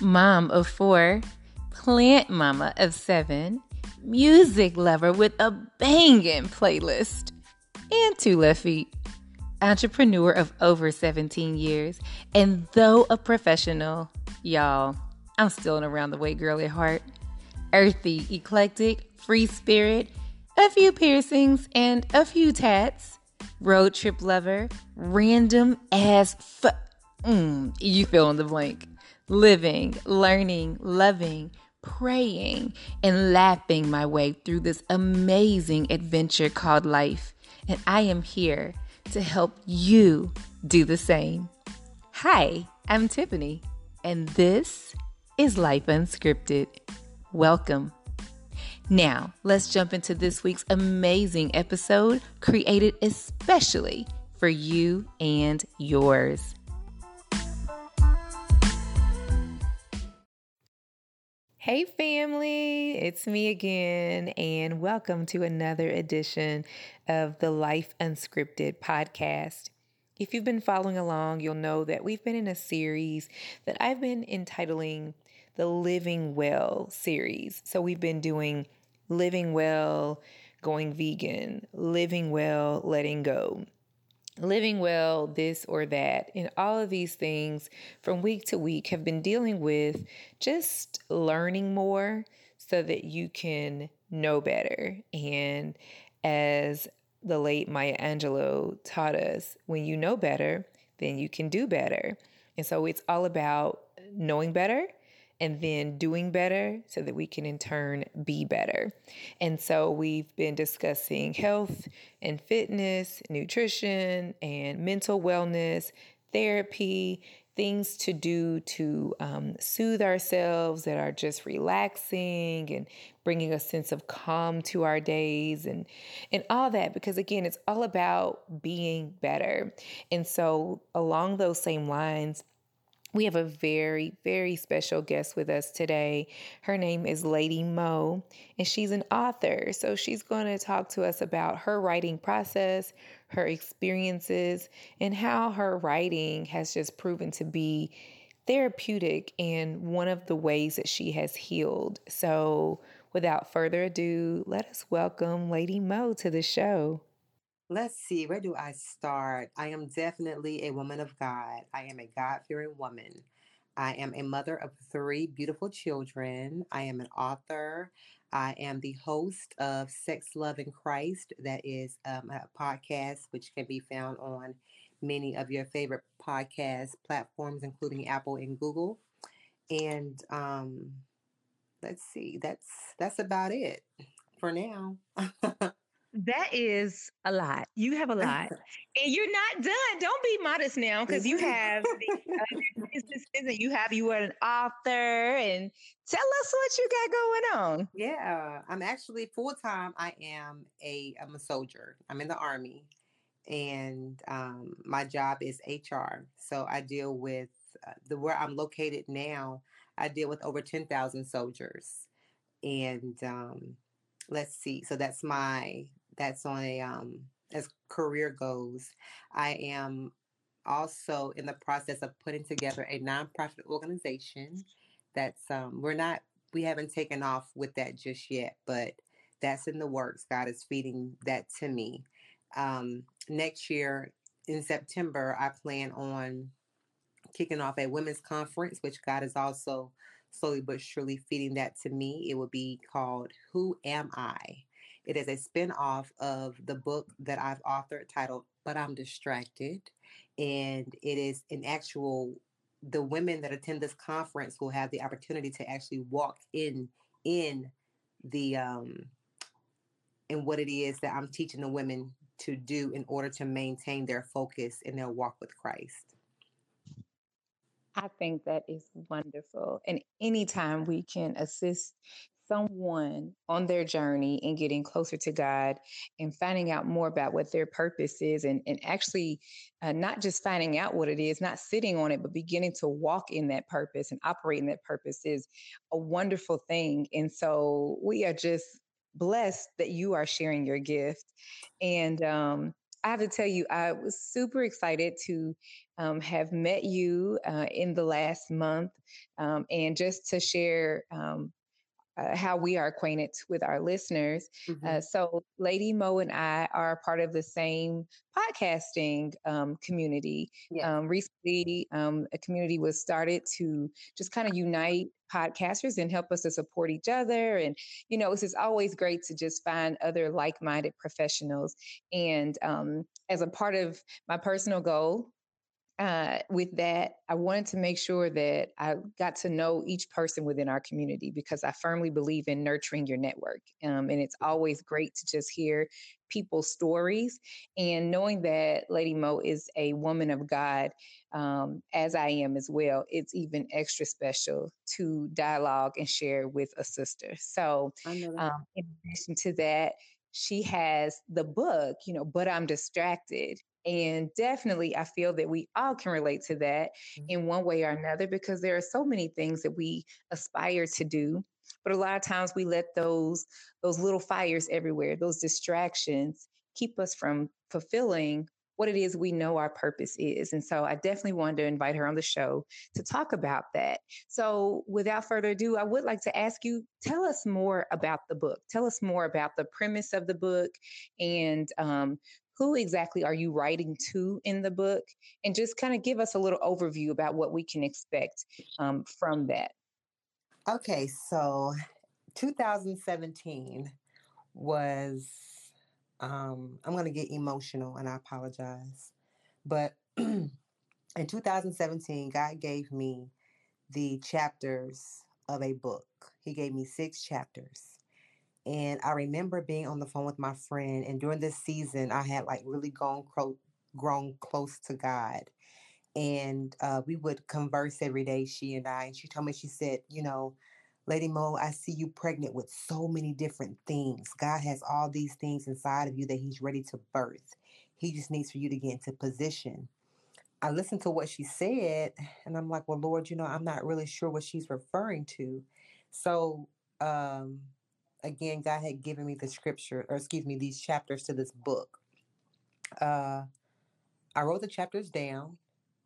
mom of four, plant mama of seven, music lover with a banging playlist, and two left feet. Entrepreneur of over 17 years, and though a professional, y'all, I'm still an around the way girl at heart. Earthy, eclectic, free spirit, a few piercings, and a few tats. Road trip lover, random as f. Mm, you fill in the blank. Living, learning, loving, praying, and laughing my way through this amazing adventure called life. And I am here to help you do the same. Hi, I'm Tiffany, and this is Life Unscripted. Welcome. Now, let's jump into this week's amazing episode created especially for you and yours. Hey, family, it's me again, and welcome to another edition of the Life Unscripted podcast. If you've been following along, you'll know that we've been in a series that I've been entitling the Living Well series. So we've been doing Living Well, Going Vegan, Living Well, Letting Go, living well, this or that. And all of these things from week to week have been dealing with just learning more so that you can know better. And as the late Maya Angelou taught us, when you know better, then you can do better. And so it's all about knowing better and then doing better so that we can in turn be better. And so we've been discussing health and fitness, nutrition and mental wellness, therapy, things to do to um, soothe ourselves that are just relaxing and bringing a sense of calm to our days and and all that because again it's all about being better and so along those same lines we have a very, very special guest with us today. Her name is Lady Mo, and she's an author. So she's going to talk to us about her writing process, her experiences, and how her writing has just proven to be therapeutic and one of the ways that she has healed. So without further ado, let us welcome Lady Mo to the show. Let's see, where do I start? I am definitely a woman of God. I am a God fearing woman. I am a mother of three beautiful children. I am an author. I am the host of Sex, Love, and Christ. That is um, a podcast which can be found on many of your favorite podcast platforms, including Apple and Google. And um, let's see, that's that's about it for now. That is a lot. You have a lot. and you're not done. Don't be modest now because you have businesses and you have you are an author and tell us what you got going on. Yeah, I'm actually full time. I am a I'm a soldier. I'm in the army and um, my job is HR. So I deal with uh, the where I'm located now. I deal with over 10,000 soldiers. And um, let's see. So that's my that's on a um as career goes. I am also in the process of putting together a nonprofit organization that's um we're not we haven't taken off with that just yet, but that's in the works. God is feeding that to me. Um, next year in September, I plan on kicking off a women's conference, which God is also slowly but surely feeding that to me. It will be called Who Am I? It is a spin-off of the book that I've authored titled But I'm Distracted. And it is an actual the women that attend this conference will have the opportunity to actually walk in in the um in what it is that I'm teaching the women to do in order to maintain their focus in their walk with Christ. I think that is wonderful. And anytime we can assist someone on their journey and getting closer to God and finding out more about what their purpose is and, and actually uh, not just finding out what it is, not sitting on it, but beginning to walk in that purpose and operate in that purpose is a wonderful thing. And so we are just blessed that you are sharing your gift. And um, I have to tell you, I was super excited to um, have met you uh, in the last month um, and just to share um, uh, how we are acquainted with our listeners. Mm-hmm. Uh, so, Lady Mo and I are part of the same podcasting um, community. Yeah. Um, recently, um, a community was started to just kind of unite podcasters and help us to support each other. And, you know, it's just always great to just find other like minded professionals. And um, as a part of my personal goal, uh, with that, I wanted to make sure that I got to know each person within our community because I firmly believe in nurturing your network. Um, and it's always great to just hear people's stories. And knowing that Lady Mo is a woman of God, um, as I am as well, it's even extra special to dialogue and share with a sister. So, um, in addition to that, she has the book, you know, but I'm distracted. And definitely, I feel that we all can relate to that mm-hmm. in one way or another because there are so many things that we aspire to do. But a lot of times we let those those little fires everywhere, those distractions keep us from fulfilling what it is we know our purpose is. And so I definitely wanted to invite her on the show to talk about that. So without further ado, I would like to ask you tell us more about the book. Tell us more about the premise of the book and um, who exactly are you writing to in the book? And just kind of give us a little overview about what we can expect um, from that. Okay, so 2017 was, um, I'm going to get emotional and I apologize. But in 2017, God gave me the chapters of a book. He gave me six chapters. And I remember being on the phone with my friend, and during this season, I had like really gone cro- grown close to God. And uh, we would converse every day, she and I. And she told me, she said, You know, Lady Mo, I see you pregnant with so many different things. God has all these things inside of you that He's ready to birth. He just needs for you to get into position. I listened to what she said, and I'm like, Well, Lord, you know, I'm not really sure what she's referring to. So, um, again, God had given me the scripture, or excuse me, these chapters to this book. Uh, I wrote the chapters down,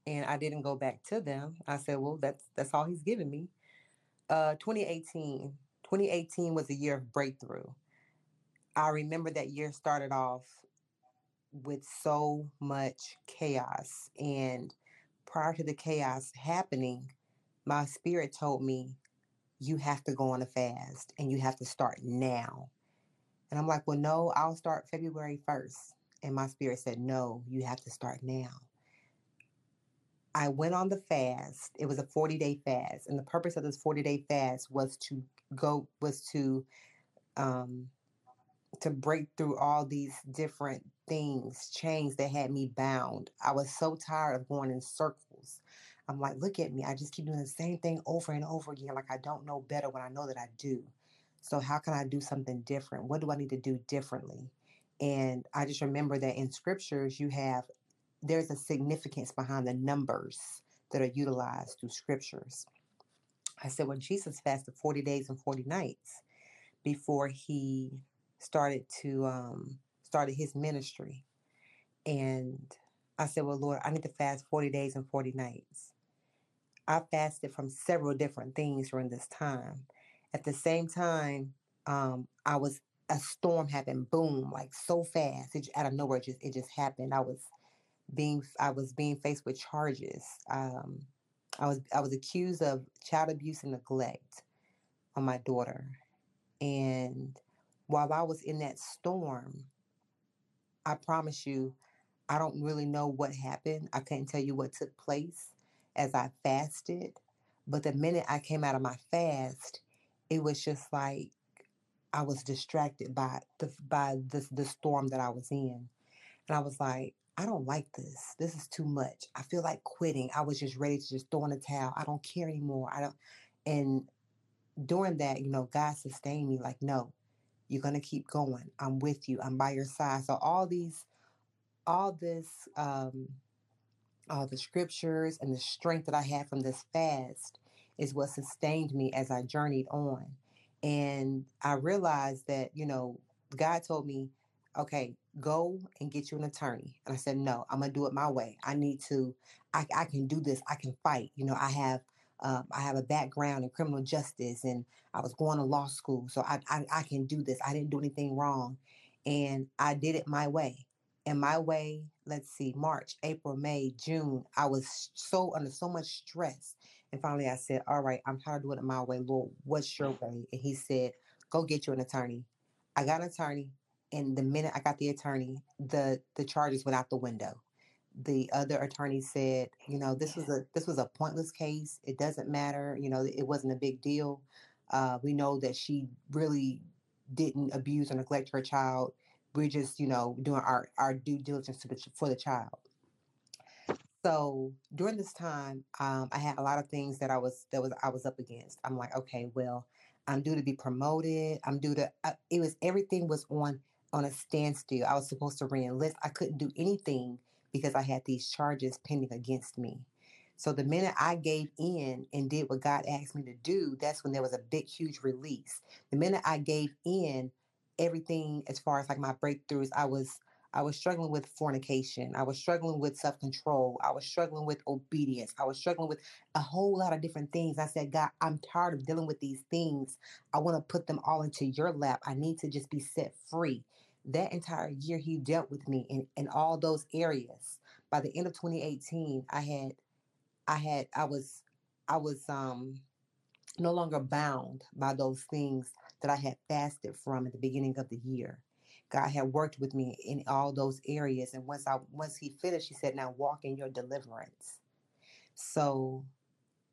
and I didn't go back to them. I said, "Well, that's that's all He's given me." Uh, 2018, 2018 was a year of breakthrough. I remember that year started off with so much chaos, and prior to the chaos happening, my spirit told me you have to go on a fast and you have to start now. And I'm like, well, no, I'll start February 1st. And my spirit said, no, you have to start now. I went on the fast. It was a 40 day fast. And the purpose of this 40 day fast was to go, was to, um, to break through all these different things, chains that had me bound. I was so tired of going in circles. I'm like, look at me. I just keep doing the same thing over and over again. Like I don't know better when I know that I do. So how can I do something different? What do I need to do differently? And I just remember that in scriptures, you have, there's a significance behind the numbers that are utilized through scriptures. I said, when Jesus fasted 40 days and 40 nights before he started to, um, started his ministry. And I said, well, Lord, I need to fast 40 days and 40 nights. I fasted from several different things during this time. At the same time, um, I was a storm happened, boom, like so fast. It out of nowhere, it just it just happened. I was being I was being faced with charges. Um, I was I was accused of child abuse and neglect on my daughter, and while I was in that storm, I promise you, I don't really know what happened. I couldn't tell you what took place as I fasted. But the minute I came out of my fast, it was just like I was distracted by the by this the storm that I was in. And I was like, I don't like this. This is too much. I feel like quitting. I was just ready to just throw in the towel. I don't care anymore. I don't and during that, you know, God sustained me like, no, you're gonna keep going. I'm with you. I'm by your side. So all these all this um all the scriptures and the strength that I had from this fast is what sustained me as I journeyed on. And I realized that, you know, God told me, okay, go and get you an attorney. And I said, no, I'm gonna do it my way. I need to, I, I can do this. I can fight. You know, I have, um, I have a background in criminal justice and I was going to law school. So I, I, I can do this. I didn't do anything wrong. And I did it my way. And my way, let's see, March, April, May, June, I was so under so much stress. And finally I said, all right, I'm tired of doing it my way. Lord, what's your way? And he said, go get you an attorney. I got an attorney and the minute I got the attorney, the the charges went out the window. The other attorney said, you know, this was a this was a pointless case. It doesn't matter. You know, it wasn't a big deal. Uh, we know that she really didn't abuse or neglect her child. We're just, you know, doing our our due diligence the, for the child. So during this time, um, I had a lot of things that I was that was I was up against. I'm like, okay, well, I'm due to be promoted. I'm due to. Uh, it was everything was on on a standstill. I was supposed to reenlist. I couldn't do anything because I had these charges pending against me. So the minute I gave in and did what God asked me to do, that's when there was a big, huge release. The minute I gave in, everything as far as like my breakthroughs, I was I was struggling with fornication. I was struggling with self control. I was struggling with obedience. I was struggling with a whole lot of different things. I said, God, I'm tired of dealing with these things. I want to put them all into your lap. I need to just be set free that entire year he dealt with me in, in all those areas by the end of 2018 i had i had i was i was um no longer bound by those things that i had fasted from at the beginning of the year god had worked with me in all those areas and once i once he finished he said now walk in your deliverance so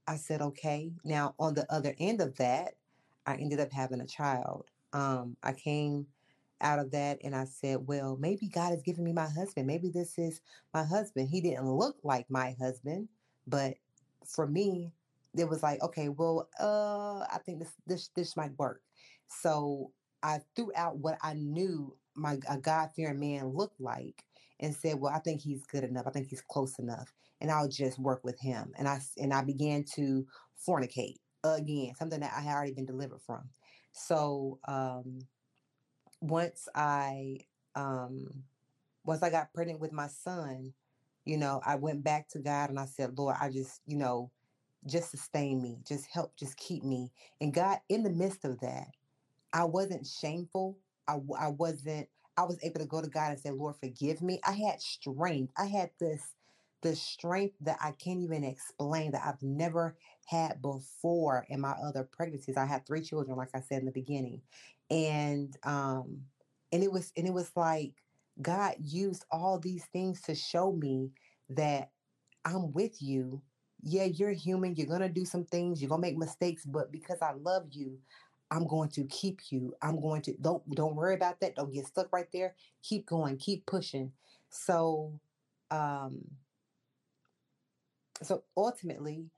i said okay now on the other end of that i ended up having a child um i came out of that and I said, well, maybe God has given me my husband. Maybe this is my husband. He didn't look like my husband, but for me, it was like, okay, well, uh, I think this this this might work. So I threw out what I knew my a God fearing man looked like and said, well, I think he's good enough. I think he's close enough, and I'll just work with him. And I and I began to fornicate again, something that I had already been delivered from. So um, once I um once I got pregnant with my son, you know, I went back to God and I said, Lord, I just, you know, just sustain me, just help, just keep me. And God, in the midst of that, I wasn't shameful. I, I wasn't, I was able to go to God and say, Lord, forgive me. I had strength. I had this, the strength that I can't even explain that I've never had before in my other pregnancies. I had three children, like I said in the beginning and um and it was and it was like god used all these things to show me that i'm with you yeah you're human you're gonna do some things you're gonna make mistakes but because i love you i'm going to keep you i'm going to don't don't worry about that don't get stuck right there keep going keep pushing so um so ultimately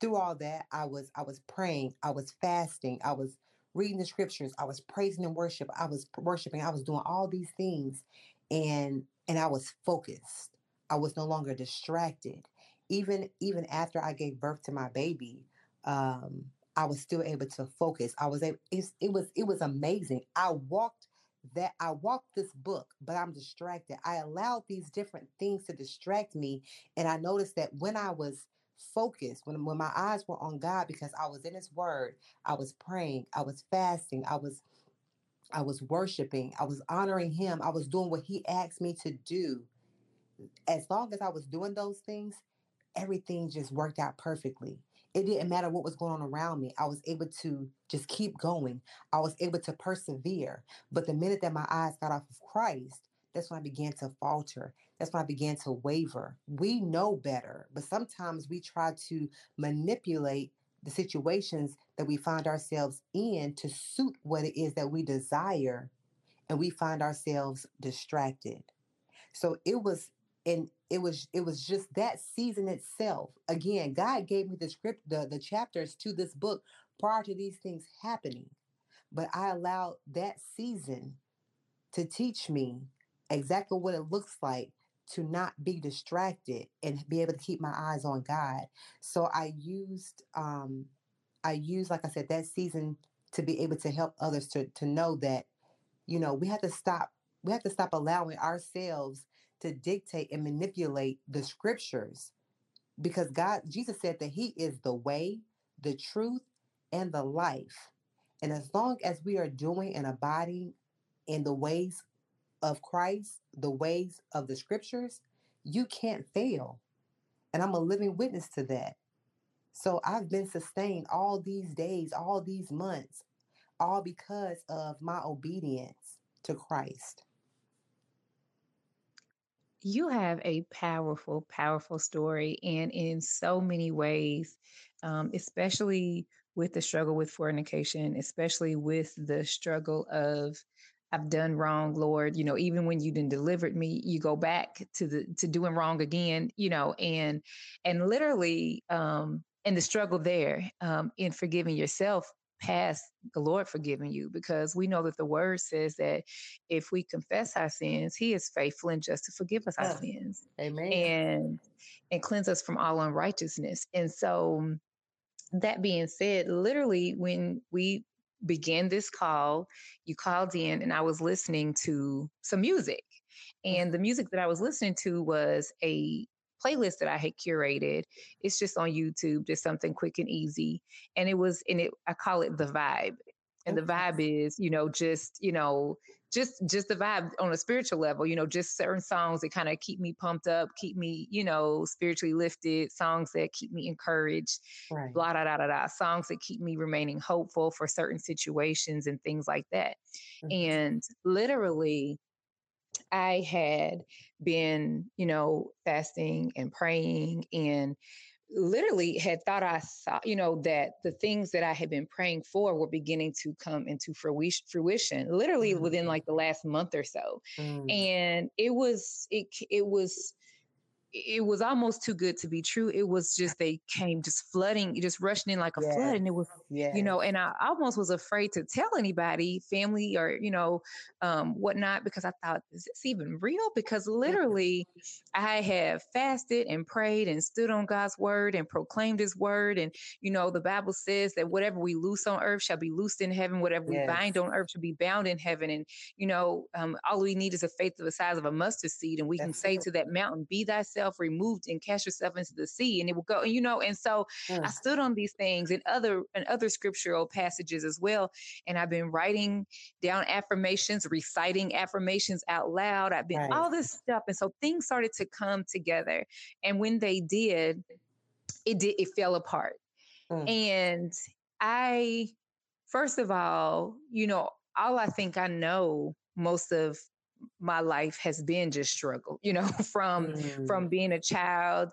through all that i was i was praying i was fasting i was reading the scriptures. I was praising and worship. I was worshiping. I was doing all these things, and and I was focused. I was no longer distracted. Even even after I gave birth to my baby, um, I was still able to focus. I was able. It, was it was amazing. I walked that I walked this book, but I'm distracted. I allowed these different things to distract me, and I noticed that when I was focused when, when my eyes were on God because I was in his word, I was praying, I was fasting, I was I was worshiping, I was honoring him, I was doing what he asked me to do. As long as I was doing those things, everything just worked out perfectly. It didn't matter what was going on around me. I was able to just keep going. I was able to persevere. But the minute that my eyes got off of Christ, that's when I began to falter. That's when I began to waver. We know better, but sometimes we try to manipulate the situations that we find ourselves in to suit what it is that we desire, and we find ourselves distracted. So it was and it was it was just that season itself. Again, God gave me the script, the, the chapters to this book prior to these things happening. But I allowed that season to teach me exactly what it looks like to not be distracted and be able to keep my eyes on God. So I used um I used like I said that season to be able to help others to to know that you know we have to stop We have to stop allowing ourselves to dictate and manipulate the scriptures because God, Jesus said that He is the way, the truth, and the life. And as long as we are doing and abiding in the ways of Christ, the ways of the scriptures, you can't fail. And I'm a living witness to that. So I've been sustained all these days, all these months, all because of my obedience to Christ. You have a powerful, powerful story, and in so many ways, um, especially with the struggle with fornication, especially with the struggle of I've done wrong, Lord. You know, even when you didn't delivered me, you go back to the to doing wrong again. You know, and and literally, um, and the struggle there um, in forgiving yourself past the Lord forgiving you, because we know that the Word says that if we confess our sins, He is faithful and just to forgive us our sins, Amen, and and cleanse us from all unrighteousness. And so, mm, that being said, literally, when we began this call, you called in, and I was listening to some music. Mm. And the music that I was listening to was a playlist that I had curated. It's just on YouTube, just something quick and easy. And it was, and it, I call it the vibe. And the vibe is, you know, just, you know, just just the vibe on a spiritual level, you know, just certain songs that kind of keep me pumped up, keep me, you know, spiritually lifted, songs that keep me encouraged, right. blah, da, da, da, da, songs that keep me remaining hopeful for certain situations and things like that. Mm-hmm. And literally, I had been, you know, fasting and praying and literally had thought I saw, you know, that the things that I had been praying for were beginning to come into fruition, literally mm-hmm. within like the last month or so. Mm-hmm. And it was, it, it was, it was almost too good to be true. It was just they came just flooding, just rushing in like a yes. flood, and it was, yes. you know, and I almost was afraid to tell anybody, family or you know, um, whatnot, because I thought, is this even real? Because literally, I have fasted and prayed and stood on God's word and proclaimed His word, and you know, the Bible says that whatever we loose on earth shall be loosed in heaven, whatever yes. we bind on earth shall be bound in heaven, and you know, um, all we need is a faith of the size of a mustard seed, and we That's can say it. to that mountain, "Be thyself." Yourself removed and cast yourself into the sea and it will go you know and so mm. i stood on these things and other and other scriptural passages as well and i've been writing down affirmations reciting affirmations out loud i've been right. all this stuff and so things started to come together and when they did it did it fell apart mm. and i first of all you know all i think i know most of my life has been just struggle you know from mm. from being a child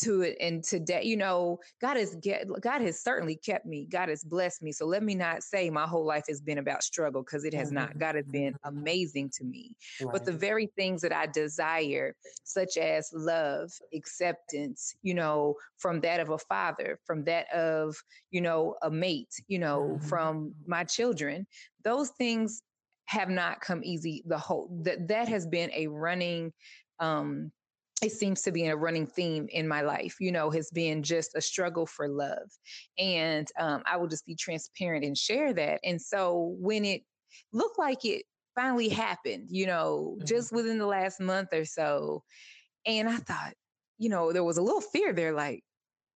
to it and today you know god has get god has certainly kept me god has blessed me so let me not say my whole life has been about struggle because it has mm-hmm. not god has been mm-hmm. amazing to me right. but the very things that i desire such as love acceptance you know from that of a father from that of you know a mate you know mm-hmm. from my children those things have not come easy the whole that that has been a running um it seems to be a running theme in my life you know has been just a struggle for love and um, i will just be transparent and share that and so when it looked like it finally happened you know mm-hmm. just within the last month or so and i thought you know there was a little fear there like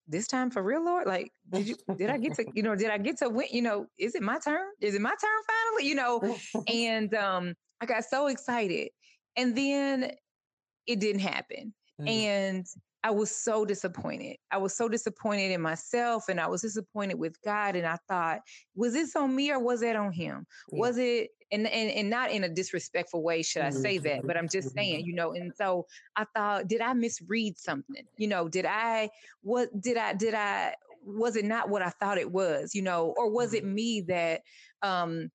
this time for real, Lord? Like, did you did I get to, you know, did I get to win? You know, is it my turn? Is it my turn finally? You know, and um, I got so excited. And then it didn't happen. Mm. And I was so disappointed. I was so disappointed in myself and I was disappointed with God. And I thought, was this on me or was that on him? Yeah. Was it and, and and not in a disrespectful way should i say that but i'm just saying mm-hmm. you know and so i thought did i misread something you know did i what did i did i was it not what i thought it was you know or was it mm-hmm. me that um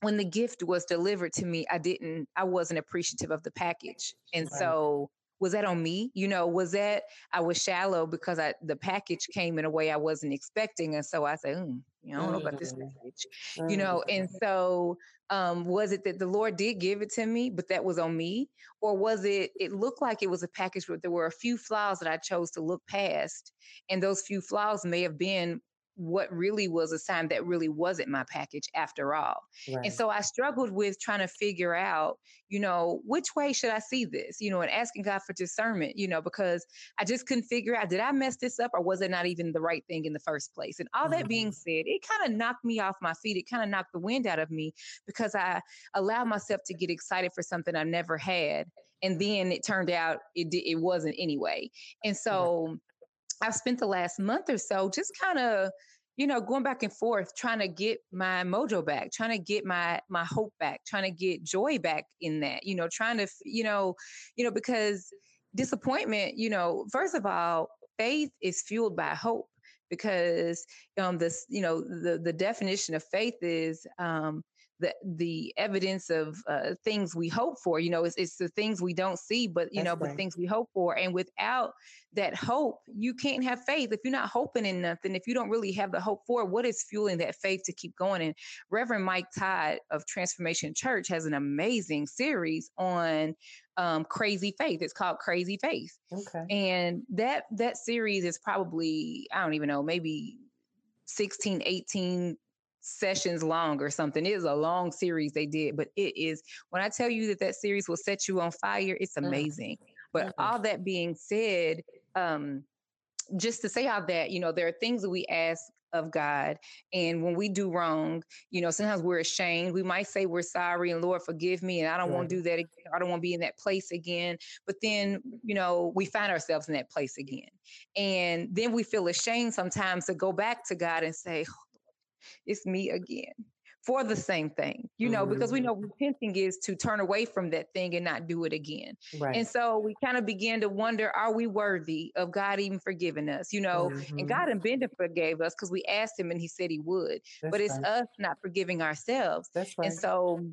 when the gift was delivered to me i didn't i wasn't appreciative of the package and so was that on me? You know, was that I was shallow because I the package came in a way I wasn't expecting, and so I said, mm, you don't know about this mm-hmm. package, you know, and mm-hmm. so um, was it that the Lord did give it to me, but that was on me, or was it? It looked like it was a package, but there were a few flaws that I chose to look past, and those few flaws may have been what really was a sign that really wasn't my package after all. Right. And so I struggled with trying to figure out, you know, which way should I see this, you know, and asking God for discernment, you know, because I just couldn't figure out, did I mess this up or was it not even the right thing in the first place? And all mm-hmm. that being said, it kind of knocked me off my feet. It kind of knocked the wind out of me because I allowed myself to get excited for something I never had. And then it turned out it, it wasn't anyway. And so, I've spent the last month or so just kind of you know going back and forth trying to get my mojo back trying to get my my hope back trying to get joy back in that you know trying to you know you know because disappointment you know first of all faith is fueled by hope because um this you know the the definition of faith is um the the evidence of uh, things we hope for. You know, it's, it's the things we don't see, but you That's know, right. but things we hope for. And without that hope, you can't have faith. If you're not hoping in nothing, if you don't really have the hope for, what is fueling that faith to keep going? And Reverend Mike Todd of Transformation Church has an amazing series on um, crazy faith. It's called Crazy Faith. Okay. And that that series is probably I don't even know, maybe 16, 18 sessions long or something. It is a long series they did, but it is when I tell you that that series will set you on fire, it's mm. amazing. Mm-hmm. But all that being said, um, just to say all that, you know, there are things that we ask of God. And when we do wrong, you know, sometimes we're ashamed. We might say we're sorry and Lord, forgive me. And I don't want to do that again. I don't want to be in that place again. But then, you know, we find ourselves in that place again. And then we feel ashamed sometimes to go back to God and say, it's me again for the same thing, you know, mm-hmm. because we mm-hmm. know repenting is to turn away from that thing and not do it again. Right. And so we kind of begin to wonder, are we worthy of God even forgiving us, you know? Mm-hmm. And God and Bender forgave us because we asked him and he said he would, That's but it's right. us not forgiving ourselves. That's right. And so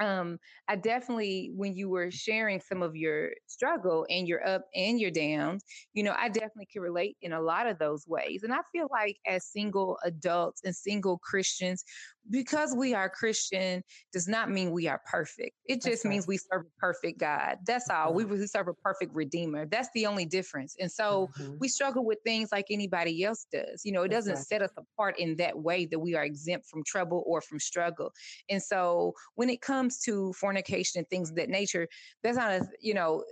um, I definitely, when you were sharing some of your struggle and your up and your downs, you know, I definitely can relate in a lot of those ways. And I feel like as single adults and single Christians, because we are Christian does not mean we are perfect. It just means we serve a perfect God. That's all. We, we serve a perfect Redeemer. That's the only difference. And so mm-hmm. we struggle with things like anybody else does. You know, it That's doesn't right. set us apart in that way that we are exempt from trouble or from struggle. And so when it comes to fornication and things of that nature, that's not a, you know,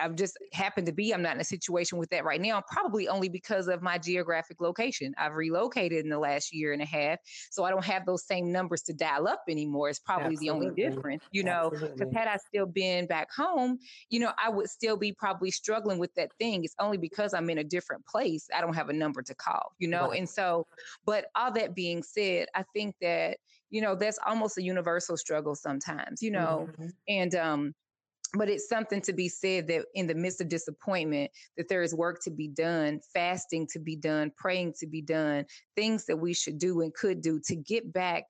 I've just happened to be, I'm not in a situation with that right now, probably only because of my geographic location. I've relocated in the last year and a half. So I don't have those same numbers to dial up anymore. It's probably Absolutely. the only difference, you know, because had I still been back home, you know, I would still be probably struggling with that thing. It's only because I'm in a different place. I don't have a number to call, you know? Right. And so, but all that being said, I think that, you know, that's almost a universal struggle sometimes, you know, mm-hmm. and, um, but it's something to be said that in the midst of disappointment that there is work to be done fasting to be done praying to be done things that we should do and could do to get back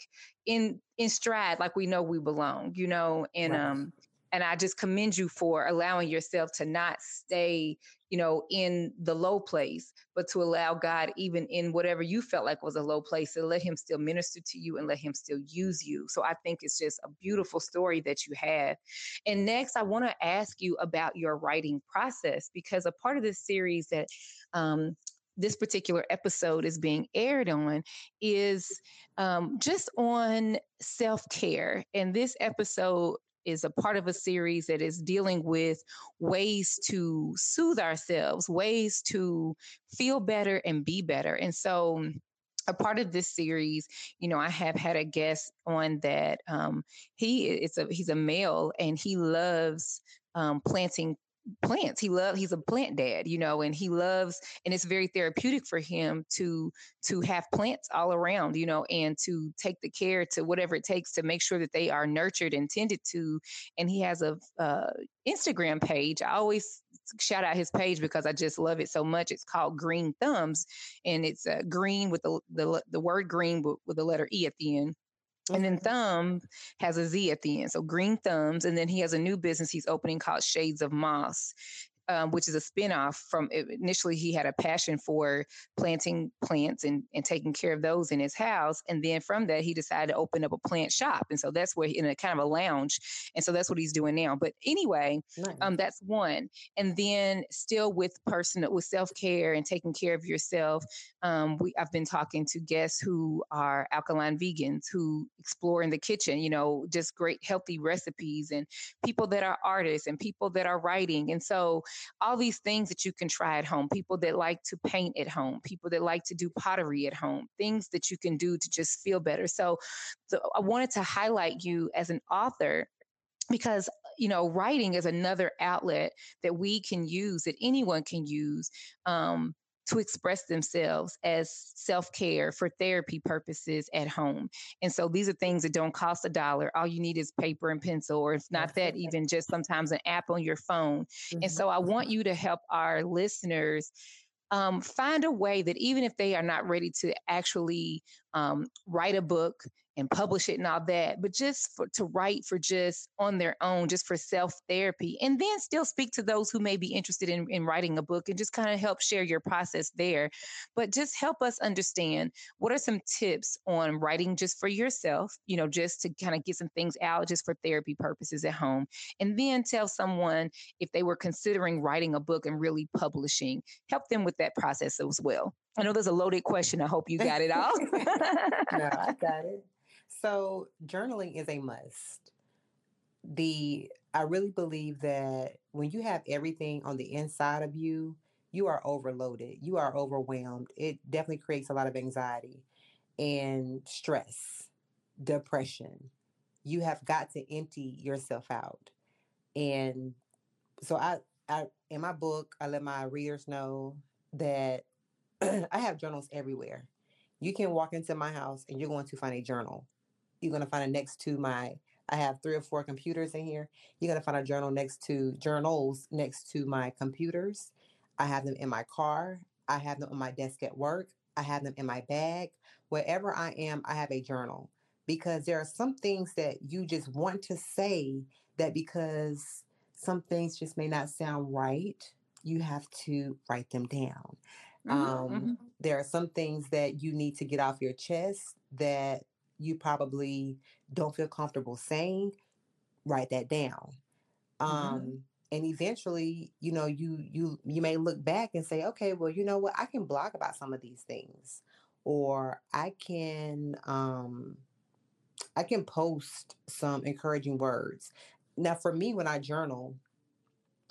in in stride like we know we belong you know and right. um and I just commend you for allowing yourself to not stay, you know, in the low place, but to allow God, even in whatever you felt like was a low place, to let Him still minister to you and let Him still use you. So I think it's just a beautiful story that you have. And next, I want to ask you about your writing process because a part of this series that um, this particular episode is being aired on is um, just on self care. And this episode is a part of a series that is dealing with ways to soothe ourselves, ways to feel better and be better. And so, a part of this series, you know, I have had a guest on that. Um, he is a he's a male and he loves um, planting plants. He loves he's a plant dad, you know, and he loves and it's very therapeutic for him to to have plants all around, you know, and to take the care to whatever it takes to make sure that they are nurtured and tended to. And he has a uh, Instagram page. I always shout out his page because I just love it so much. It's called Green Thumbs, and it's uh, green with the, the the word green with, with the letter e at the end. And then Thumb has a Z at the end. So Green Thumbs. And then he has a new business he's opening called Shades of Moss. Um, which is a spinoff from initially he had a passion for planting plants and, and taking care of those in his house. And then from that, he decided to open up a plant shop. And so that's where he, in a kind of a lounge. And so that's what he's doing now. But anyway, nice. um, that's one. And then still with personal, with self care and taking care of yourself, um, we I've been talking to guests who are alkaline vegans who explore in the kitchen, you know, just great healthy recipes and people that are artists and people that are writing. And so all these things that you can try at home, people that like to paint at home, people that like to do pottery at home, things that you can do to just feel better. So, so I wanted to highlight you as an author because you know writing is another outlet that we can use that anyone can use um, to express themselves as self care for therapy purposes at home. And so these are things that don't cost a dollar. All you need is paper and pencil, or if not that, even just sometimes an app on your phone. Mm-hmm. And so I want you to help our listeners um, find a way that even if they are not ready to actually um, write a book and publish it and all that, but just for, to write for just on their own, just for self therapy, and then still speak to those who may be interested in, in writing a book and just kind of help share your process there. But just help us understand what are some tips on writing just for yourself, you know, just to kind of get some things out just for therapy purposes at home. And then tell someone if they were considering writing a book and really publishing, help them with that process as well. I know there's a loaded question. I hope you got it all. no, I got it. So journaling is a must. The I really believe that when you have everything on the inside of you, you are overloaded. You are overwhelmed. It definitely creates a lot of anxiety and stress, depression. You have got to empty yourself out. And so I I in my book, I let my readers know that I have journals everywhere. You can walk into my house and you're going to find a journal you're going to find it next to my I have three or four computers in here. You're going to find a journal next to journals next to my computers. I have them in my car. I have them on my desk at work. I have them in my bag. Wherever I am, I have a journal because there are some things that you just want to say that because some things just may not sound right, you have to write them down. Mm-hmm, um, mm-hmm. There are some things that you need to get off your chest that you probably don't feel comfortable saying, write that down. Mm-hmm. Um, and eventually, you know, you you you may look back and say, okay, well, you know what, I can blog about some of these things, or I can um, I can post some encouraging words. Now, for me, when I journal,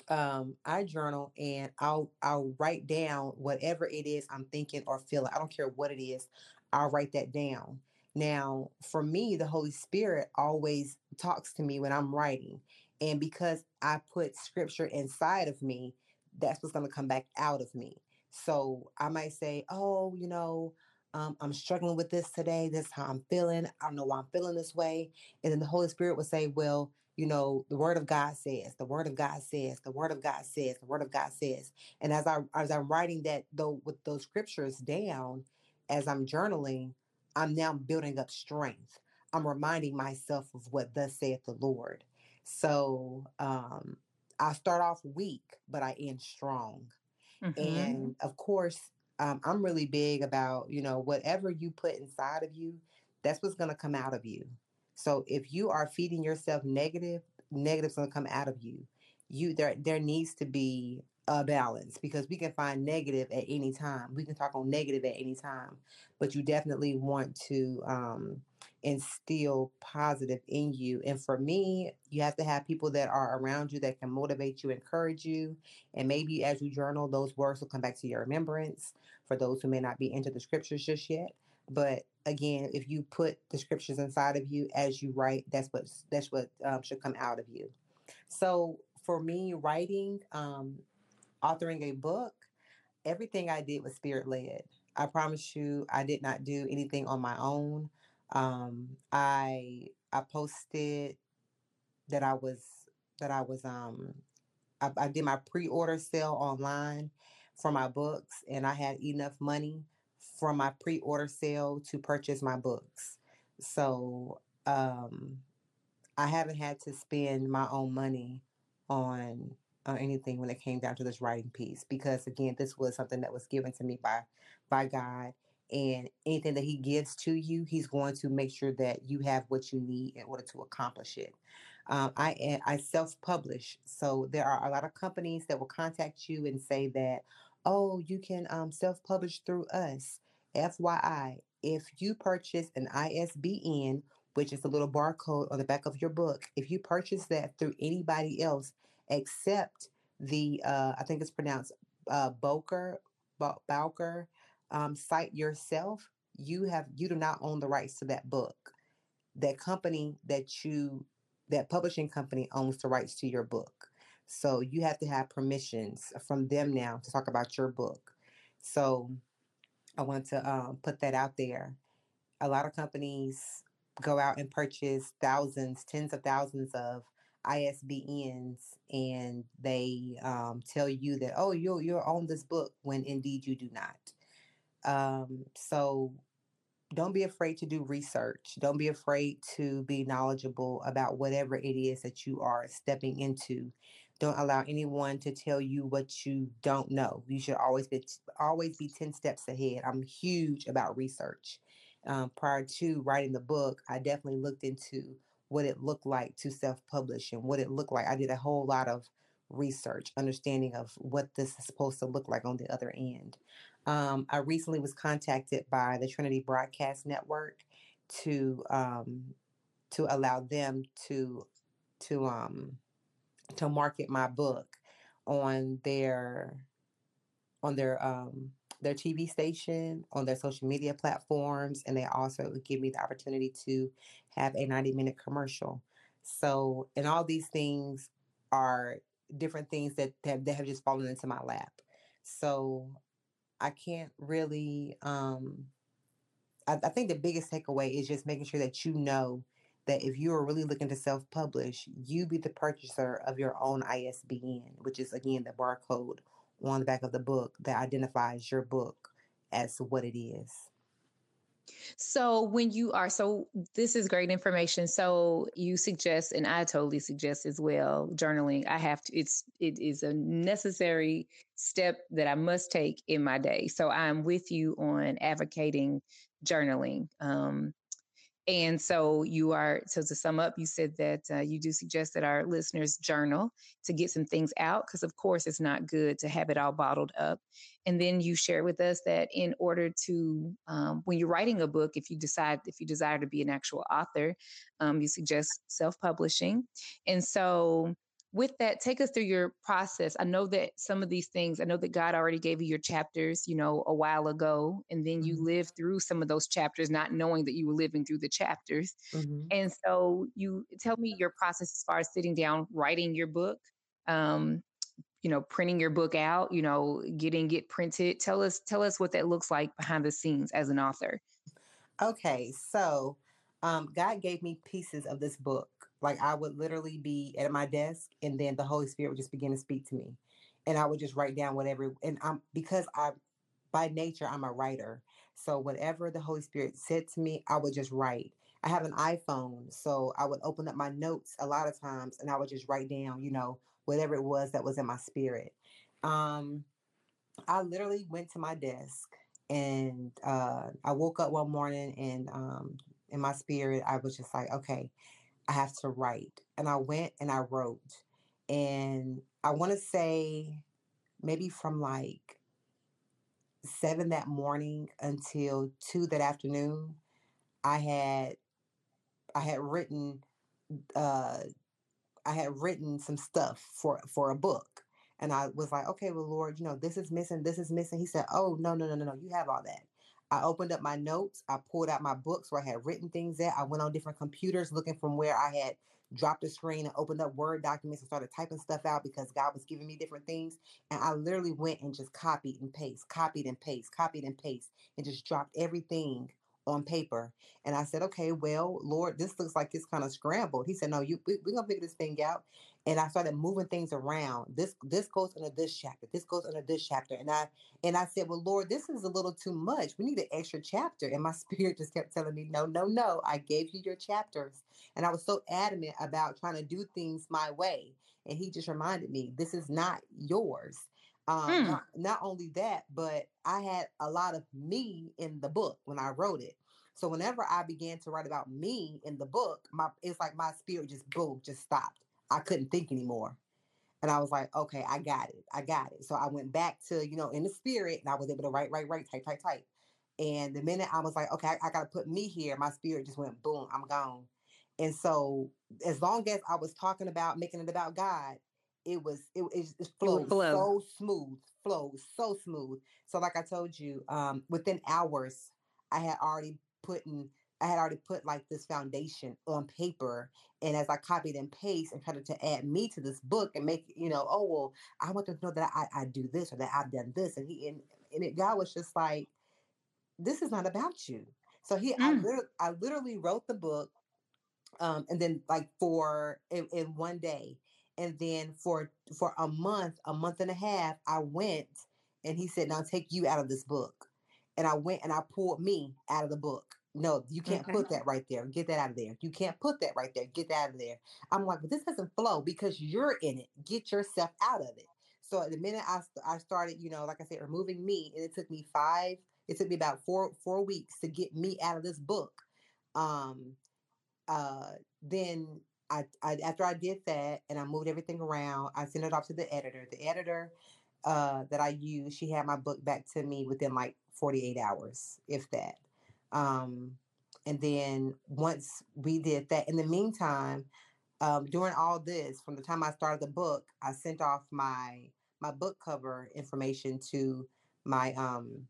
um, I journal and I'll I'll write down whatever it is I'm thinking or feeling. I don't care what it is. I'll write that down. Now, for me, the Holy Spirit always talks to me when I'm writing. And because I put scripture inside of me, that's what's going to come back out of me. So I might say, oh, you know, um, I'm struggling with this today. This is how I'm feeling. I don't know why I'm feeling this way. And then the Holy Spirit would say, well, you know, the word of God says, the word of God says, the word of God says, the word of God says. And as I as I'm writing that though with those scriptures down, as I'm journaling, I'm now building up strength. I'm reminding myself of what thus saith the Lord. So um, I start off weak, but I end strong. Mm-hmm. And of course, um, I'm really big about, you know, whatever you put inside of you, that's what's going to come out of you. So if you are feeding yourself negative, negative's going to come out of you. You there there needs to be a balance because we can find negative at any time. We can talk on negative at any time, but you definitely want to um, instill positive in you. And for me, you have to have people that are around you that can motivate you, encourage you. And maybe as you journal, those words will come back to your remembrance for those who may not be into the scriptures just yet. But again, if you put the scriptures inside of you as you write, that's what that's what um, should come out of you. So for me, writing, um, authoring a book, everything I did was spirit led. I promise you, I did not do anything on my own. Um, I I posted that I was that I was um I, I did my pre-order sale online for my books, and I had enough money from my pre-order sale to purchase my books. So um, I haven't had to spend my own money on anything when it came down to this writing piece because again, this was something that was given to me by by God. And anything that He gives to you, He's going to make sure that you have what you need in order to accomplish it. Um, I I self publish, so there are a lot of companies that will contact you and say that, oh, you can um, self publish through us. FYI, if you purchase an ISBN, which is a little barcode on the back of your book, if you purchase that through anybody else except the, uh, I think it's pronounced uh, Boker, Bowker um, site yourself, you have you do not own the rights to that book. That company that you that publishing company owns the rights to your book. So you have to have permissions from them now to talk about your book. So I want to um, put that out there. A lot of companies go out and purchase thousands, tens of thousands of ISBNs, and they um, tell you that oh you'll you'll own this book when indeed you do not. Um, so don't be afraid to do research. Don't be afraid to be knowledgeable about whatever it is that you are stepping into. Don't allow anyone to tell you what you don't know. You should always be always be 10 steps ahead. I'm huge about research. Um, prior to writing the book, I definitely looked into what it looked like to self-publish and what it looked like. I did a whole lot of research, understanding of what this is supposed to look like on the other end. Um, I recently was contacted by the Trinity Broadcast Network to um, to allow them to to um, to market my book on their on their um, their TV station, on their social media platforms, and they also give me the opportunity to have a 90 minute commercial. So, and all these things are different things that have, that have just fallen into my lap. So I can't really um I, I think the biggest takeaway is just making sure that you know that if you are really looking to self-publish, you be the purchaser of your own ISBN, which is again the barcode on the back of the book that identifies your book as what it is. So when you are so this is great information. So you suggest and I totally suggest as well journaling. I have to it's it is a necessary step that I must take in my day. So I'm with you on advocating journaling. Um and so you are, so to sum up, you said that uh, you do suggest that our listeners journal to get some things out, because of course it's not good to have it all bottled up. And then you share with us that in order to, um, when you're writing a book, if you decide, if you desire to be an actual author, um, you suggest self publishing. And so with that, take us through your process. I know that some of these things, I know that God already gave you your chapters, you know, a while ago, and then you mm-hmm. lived through some of those chapters, not knowing that you were living through the chapters. Mm-hmm. And so, you tell me your process as far as sitting down, writing your book, um, you know, printing your book out, you know, getting it printed. Tell us, tell us what that looks like behind the scenes as an author. Okay, so um, God gave me pieces of this book like I would literally be at my desk and then the Holy Spirit would just begin to speak to me. And I would just write down whatever and I'm because I by nature I'm a writer. So whatever the Holy Spirit said to me, I would just write. I have an iPhone, so I would open up my notes a lot of times and I would just write down, you know, whatever it was that was in my spirit. Um I literally went to my desk and uh, I woke up one morning and um, in my spirit, I was just like, okay, I have to write. And I went and I wrote. And I want to say maybe from like seven that morning until two that afternoon, I had I had written uh I had written some stuff for for a book. And I was like, okay, well, Lord, you know, this is missing, this is missing. He said, oh, no, no, no, no, no, you have all that. I opened up my notes. I pulled out my books where I had written things at. I went on different computers looking from where I had dropped the screen and opened up Word documents and started typing stuff out because God was giving me different things. And I literally went and just copied and paste, copied and paste, copied and paste, and just dropped everything on paper. And I said, okay, well, Lord, this looks like it's kind of scrambled. He said, no, you we, we're gonna figure this thing out. And I started moving things around. This this goes under this chapter. This goes under this chapter. And I and I said, well, Lord, this is a little too much. We need an extra chapter. And my spirit just kept telling me, no, no, no. I gave you your chapters. And I was so adamant about trying to do things my way. And he just reminded me, this is not yours. Um, Mm. not, not only that, but I had a lot of me in the book when I wrote it. So whenever I began to write about me in the book, my it's like my spirit just boom, just stopped. I couldn't think anymore. And I was like, okay, I got it. I got it. So I went back to, you know, in the spirit and I was able to write, write, write, type, type, type. And the minute I was like, okay, I, I got to put me here, my spirit just went boom, I'm gone. And so as long as I was talking about making it about God, it was, it, it, it flowed flow. so smooth, flowed so smooth. So like I told you, um, within hours, I had already put in, I had already put like this foundation on paper and as I copied and paste and tried to add me to this book and make, you know, oh, well, I want them to know that I, I do this or that I've done this. And he, and, and it, God was just like, this is not about you. So he, I, Mm. literally, I literally wrote the book um, and then like for in, in one day and then for for a month a month and a half i went and he said now take you out of this book and i went and i pulled me out of the book. No you can't Okay. put that right there. Get that out of there. You can't put that right there. Get that out of there. I'm like but this doesn't flow because you're in it. Get yourself out of it. So the minute i, I started you know like i said removing me and it took me five it took me about four four weeks to get me out of this book. Um uh then I, I after I did that and I moved everything around, I sent it off to the editor. The editor uh that I used, she had my book back to me within like 48 hours, if that. Um and then once we did that, in the meantime, um, during all this, from the time I started the book, I sent off my my book cover information to my um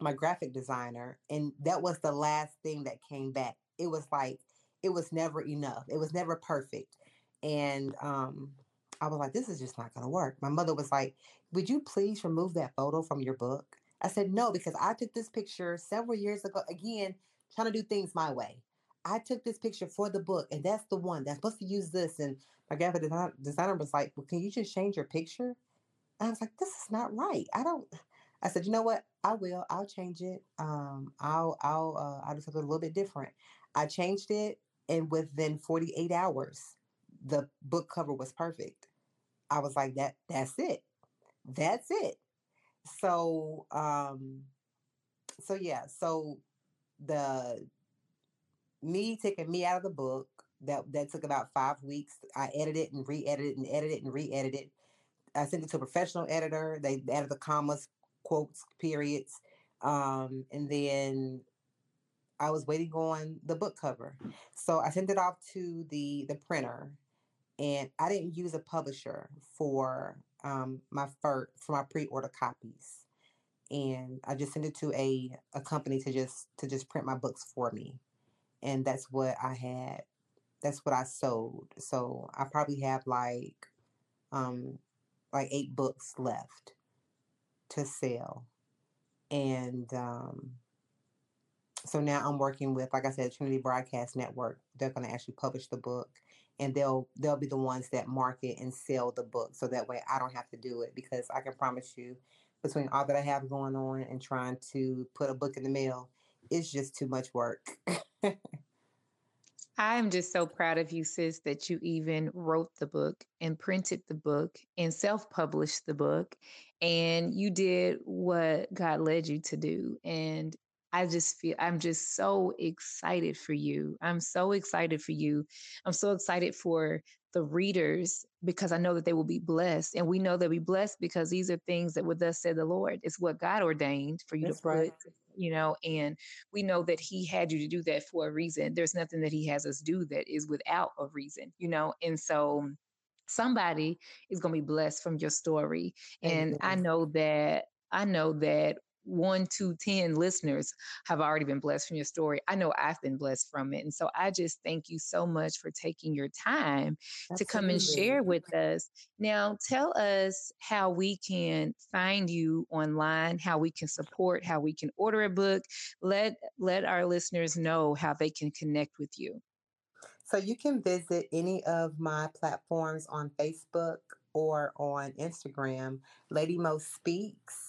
my graphic designer and that was the last thing that came back. It was like it was never enough. It was never perfect. And um i was like this is just not going to work. My mother was like would you please remove that photo from your book i said no because i took this picture several years ago again trying to do things my way i took this picture for the book and that's the one that's supposed to use this and my graphic design- designer was like well can you just change your picture and i was like this is not right i don't I said, you know what? I will. I'll change it. Um, I'll I'll uh, I'll do something a little bit different. I changed it, and within 48 hours, the book cover was perfect. I was like, that that's it. That's it. So um, so yeah. So the me taking me out of the book that that took about five weeks. I edited and re-edited and edited and re-edited. I sent it to a professional editor. They added the commas, quotes, periods, um, and then I was waiting on the book cover. So I sent it off to the the printer, and I didn't use a publisher for um, my first for my pre-order copies, and I just sent it to a a company to just to just print my books for me, and that's what I had. That's what I sold. So I probably have like um like eight books left to sell. And um, so now I'm working with, like I said, Trinity Broadcast Network. They're going to actually publish the book, and they'll they'll be the ones that market and sell the book. So that way, I don't have to do it because I can promise you, between all that I have going on and trying to put a book in the mail, it's just too much work. I'm just so proud of you, sis, that you even wrote the book and printed the book and self published the book. And you did what God led you to do. And I just feel, I'm just so excited for you. I'm so excited for you. I'm so excited for the readers because I know that they will be blessed. And we know they'll be blessed because these are things that would thus said the Lord. It's what God ordained for you That's to put, right. you know, and we know that he had you to do that for a reason. There's nothing that he has us do that is without a reason, you know? And so somebody is going to be blessed from your story. And I know that, I know that one, two, ten listeners have already been blessed from your story. I know I've been blessed from it. And so I just thank you so much for taking your time to come and share with us. Now, tell us how we can find you online, how we can support, how we can order a book. Let let our listeners know how they can connect with you. So you can visit any of my platforms on Facebook or on Instagram, Lady Mo Speaks,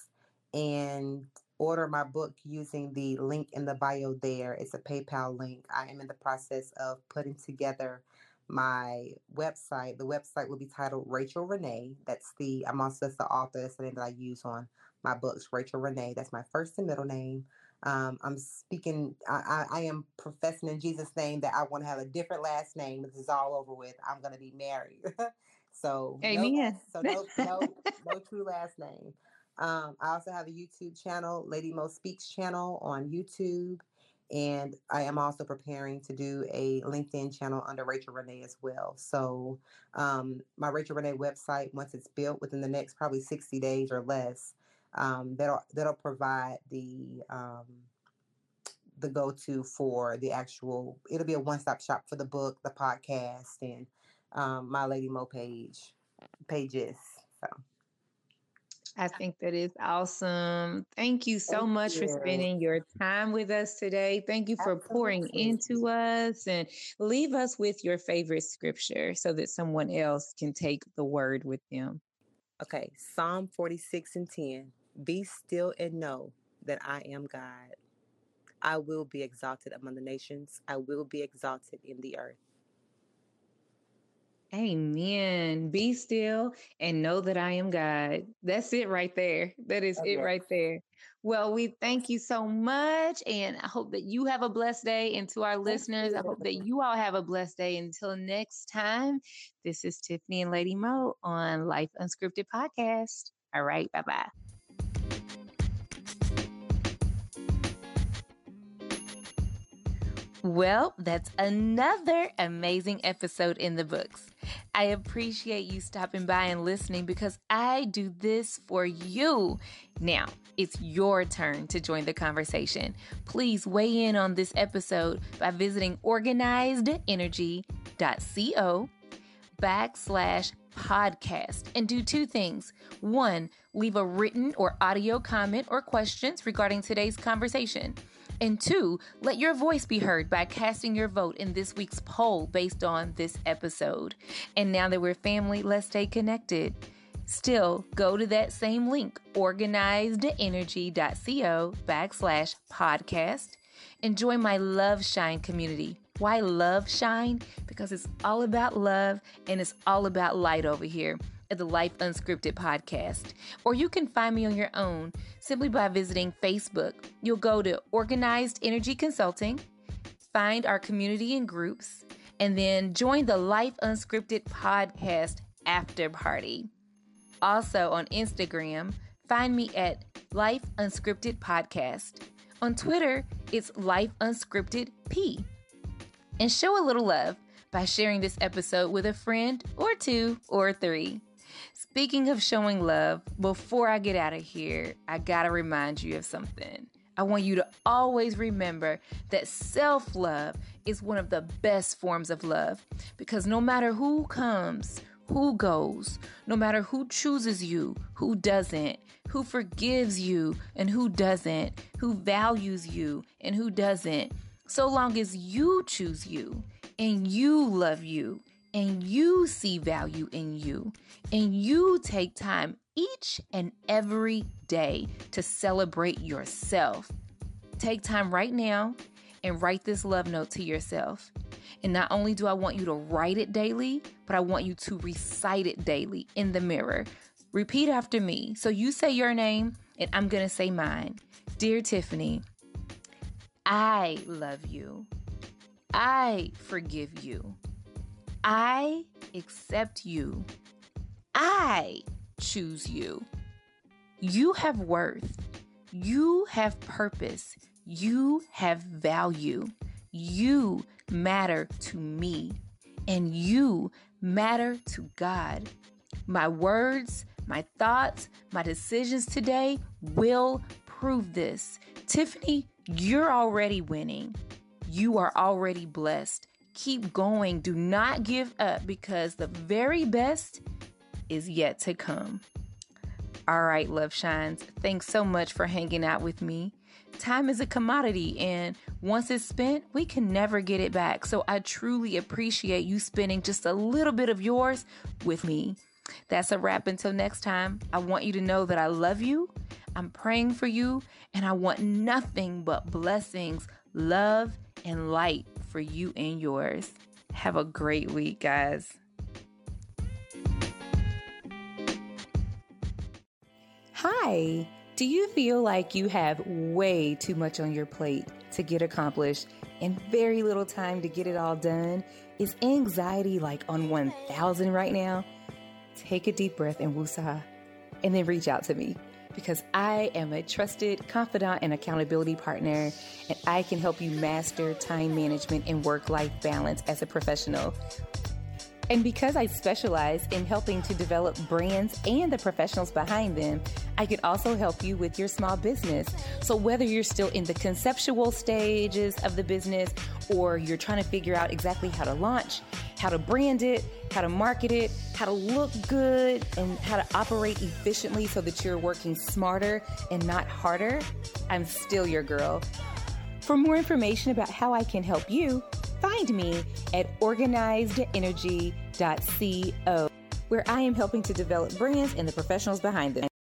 and order my book using the link in the bio there. It's a PayPal link. I am in the process of putting together my website. The website will be titled Rachel Renee. That's the I'm also that's the author. That's the name that I use on my books. Rachel Renee. That's my first and middle name. Um, I'm speaking. I, I, I, am professing in Jesus' name that I want to have a different last name. This is all over with. I'm going to be married. so Amen. No, so no, no, no true last name. Um, I also have a YouTube channel, Lady Mo Speaks channel on YouTube. And I am also preparing to do a LinkedIn channel under Rachel Renee as well. So, um, my Rachel Renee website, once it's built within the next probably 60 days or less, um, that'll that'll provide the um, the go to for the actual. It'll be a one stop shop for the book, the podcast, and um, my Lady Mo page pages. So. I think that is awesome. Thank you so Thank much you. for spending your time with us today. Thank you for Absolutely. pouring into us and leave us with your favorite scripture so that someone else can take the word with them. Okay, Psalm 46 and 10. Be still and know that I am God. I will be exalted among the nations, I will be exalted in the earth. Amen. Be still and know that I am God. That's it right there. That is okay. it right there. Well, we thank you so much. And I hope that you have a blessed day. And to our listeners, I hope that you all have a blessed day. Until next time, this is Tiffany and Lady Mo on Life Unscripted Podcast. All right. Bye bye. Well, that's another amazing episode in the books. I appreciate you stopping by and listening because I do this for you. Now, it's your turn to join the conversation. Please weigh in on this episode by visiting organizedenergy.co backslash podcast and do two things. One, leave a written or audio comment or questions regarding today's conversation. And two, let your voice be heard by casting your vote in this week's poll based on this episode. And now that we're family, let's stay connected. Still, go to that same link, organizedenergy.co backslash podcast, and join my Love Shine community. Why Love Shine? Because it's all about love and it's all about light over here at the Life Unscripted podcast. Or you can find me on your own simply by visiting Facebook. You'll go to Organized Energy Consulting, find our community and groups, and then join the Life Unscripted podcast after party. Also on Instagram, find me at Life Unscripted Podcast. On Twitter, it's Life Unscripted P. And show a little love by sharing this episode with a friend or two or three. Speaking of showing love, before I get out of here, I gotta remind you of something. I want you to always remember that self love is one of the best forms of love because no matter who comes, who goes, no matter who chooses you, who doesn't, who forgives you and who doesn't, who values you and who doesn't, so long as you choose you and you love you and you see value in you and you take time each and every day to celebrate yourself, take time right now and write this love note to yourself. And not only do I want you to write it daily, but I want you to recite it daily in the mirror. Repeat after me. So you say your name, and I'm going to say mine. Dear Tiffany, I love you. I forgive you. I accept you. I choose you. You have worth. You have purpose. You have value. You matter to me. And you matter to God. My words, my thoughts, my decisions today will prove this. Tiffany, you're already winning. You are already blessed keep going. Do not give up because the very best is yet to come. All right, Love Shines, thanks so much for hanging out with me. Time is a commodity, and once it's spent, we can never get it back. So I truly appreciate you spending just a little bit of yours with me. That's a wrap until next time. I want you to know that I love you, I'm praying for you, and I want nothing but blessings, love, and light for you and yours. Have a great week, guys. Hi. Do you feel like you have way too much on your plate to get accomplished and very little time to get it all done? Is anxiety like on 1000 right now? Take a deep breath and woosah, and then reach out to me because I am a trusted confidant and accountability partner, and I can help you master time management and work life balance as a professional. And because I specialize in helping to develop brands and the professionals behind them, I can also help you with your small business. So, whether you're still in the conceptual stages of the business or you're trying to figure out exactly how to launch, how to brand it, how to market it, how to look good, and how to operate efficiently so that you're working smarter and not harder, I'm still your girl. For more information about how I can help you, find me at organizedenergy.co, where I am helping to develop brands and the professionals behind them.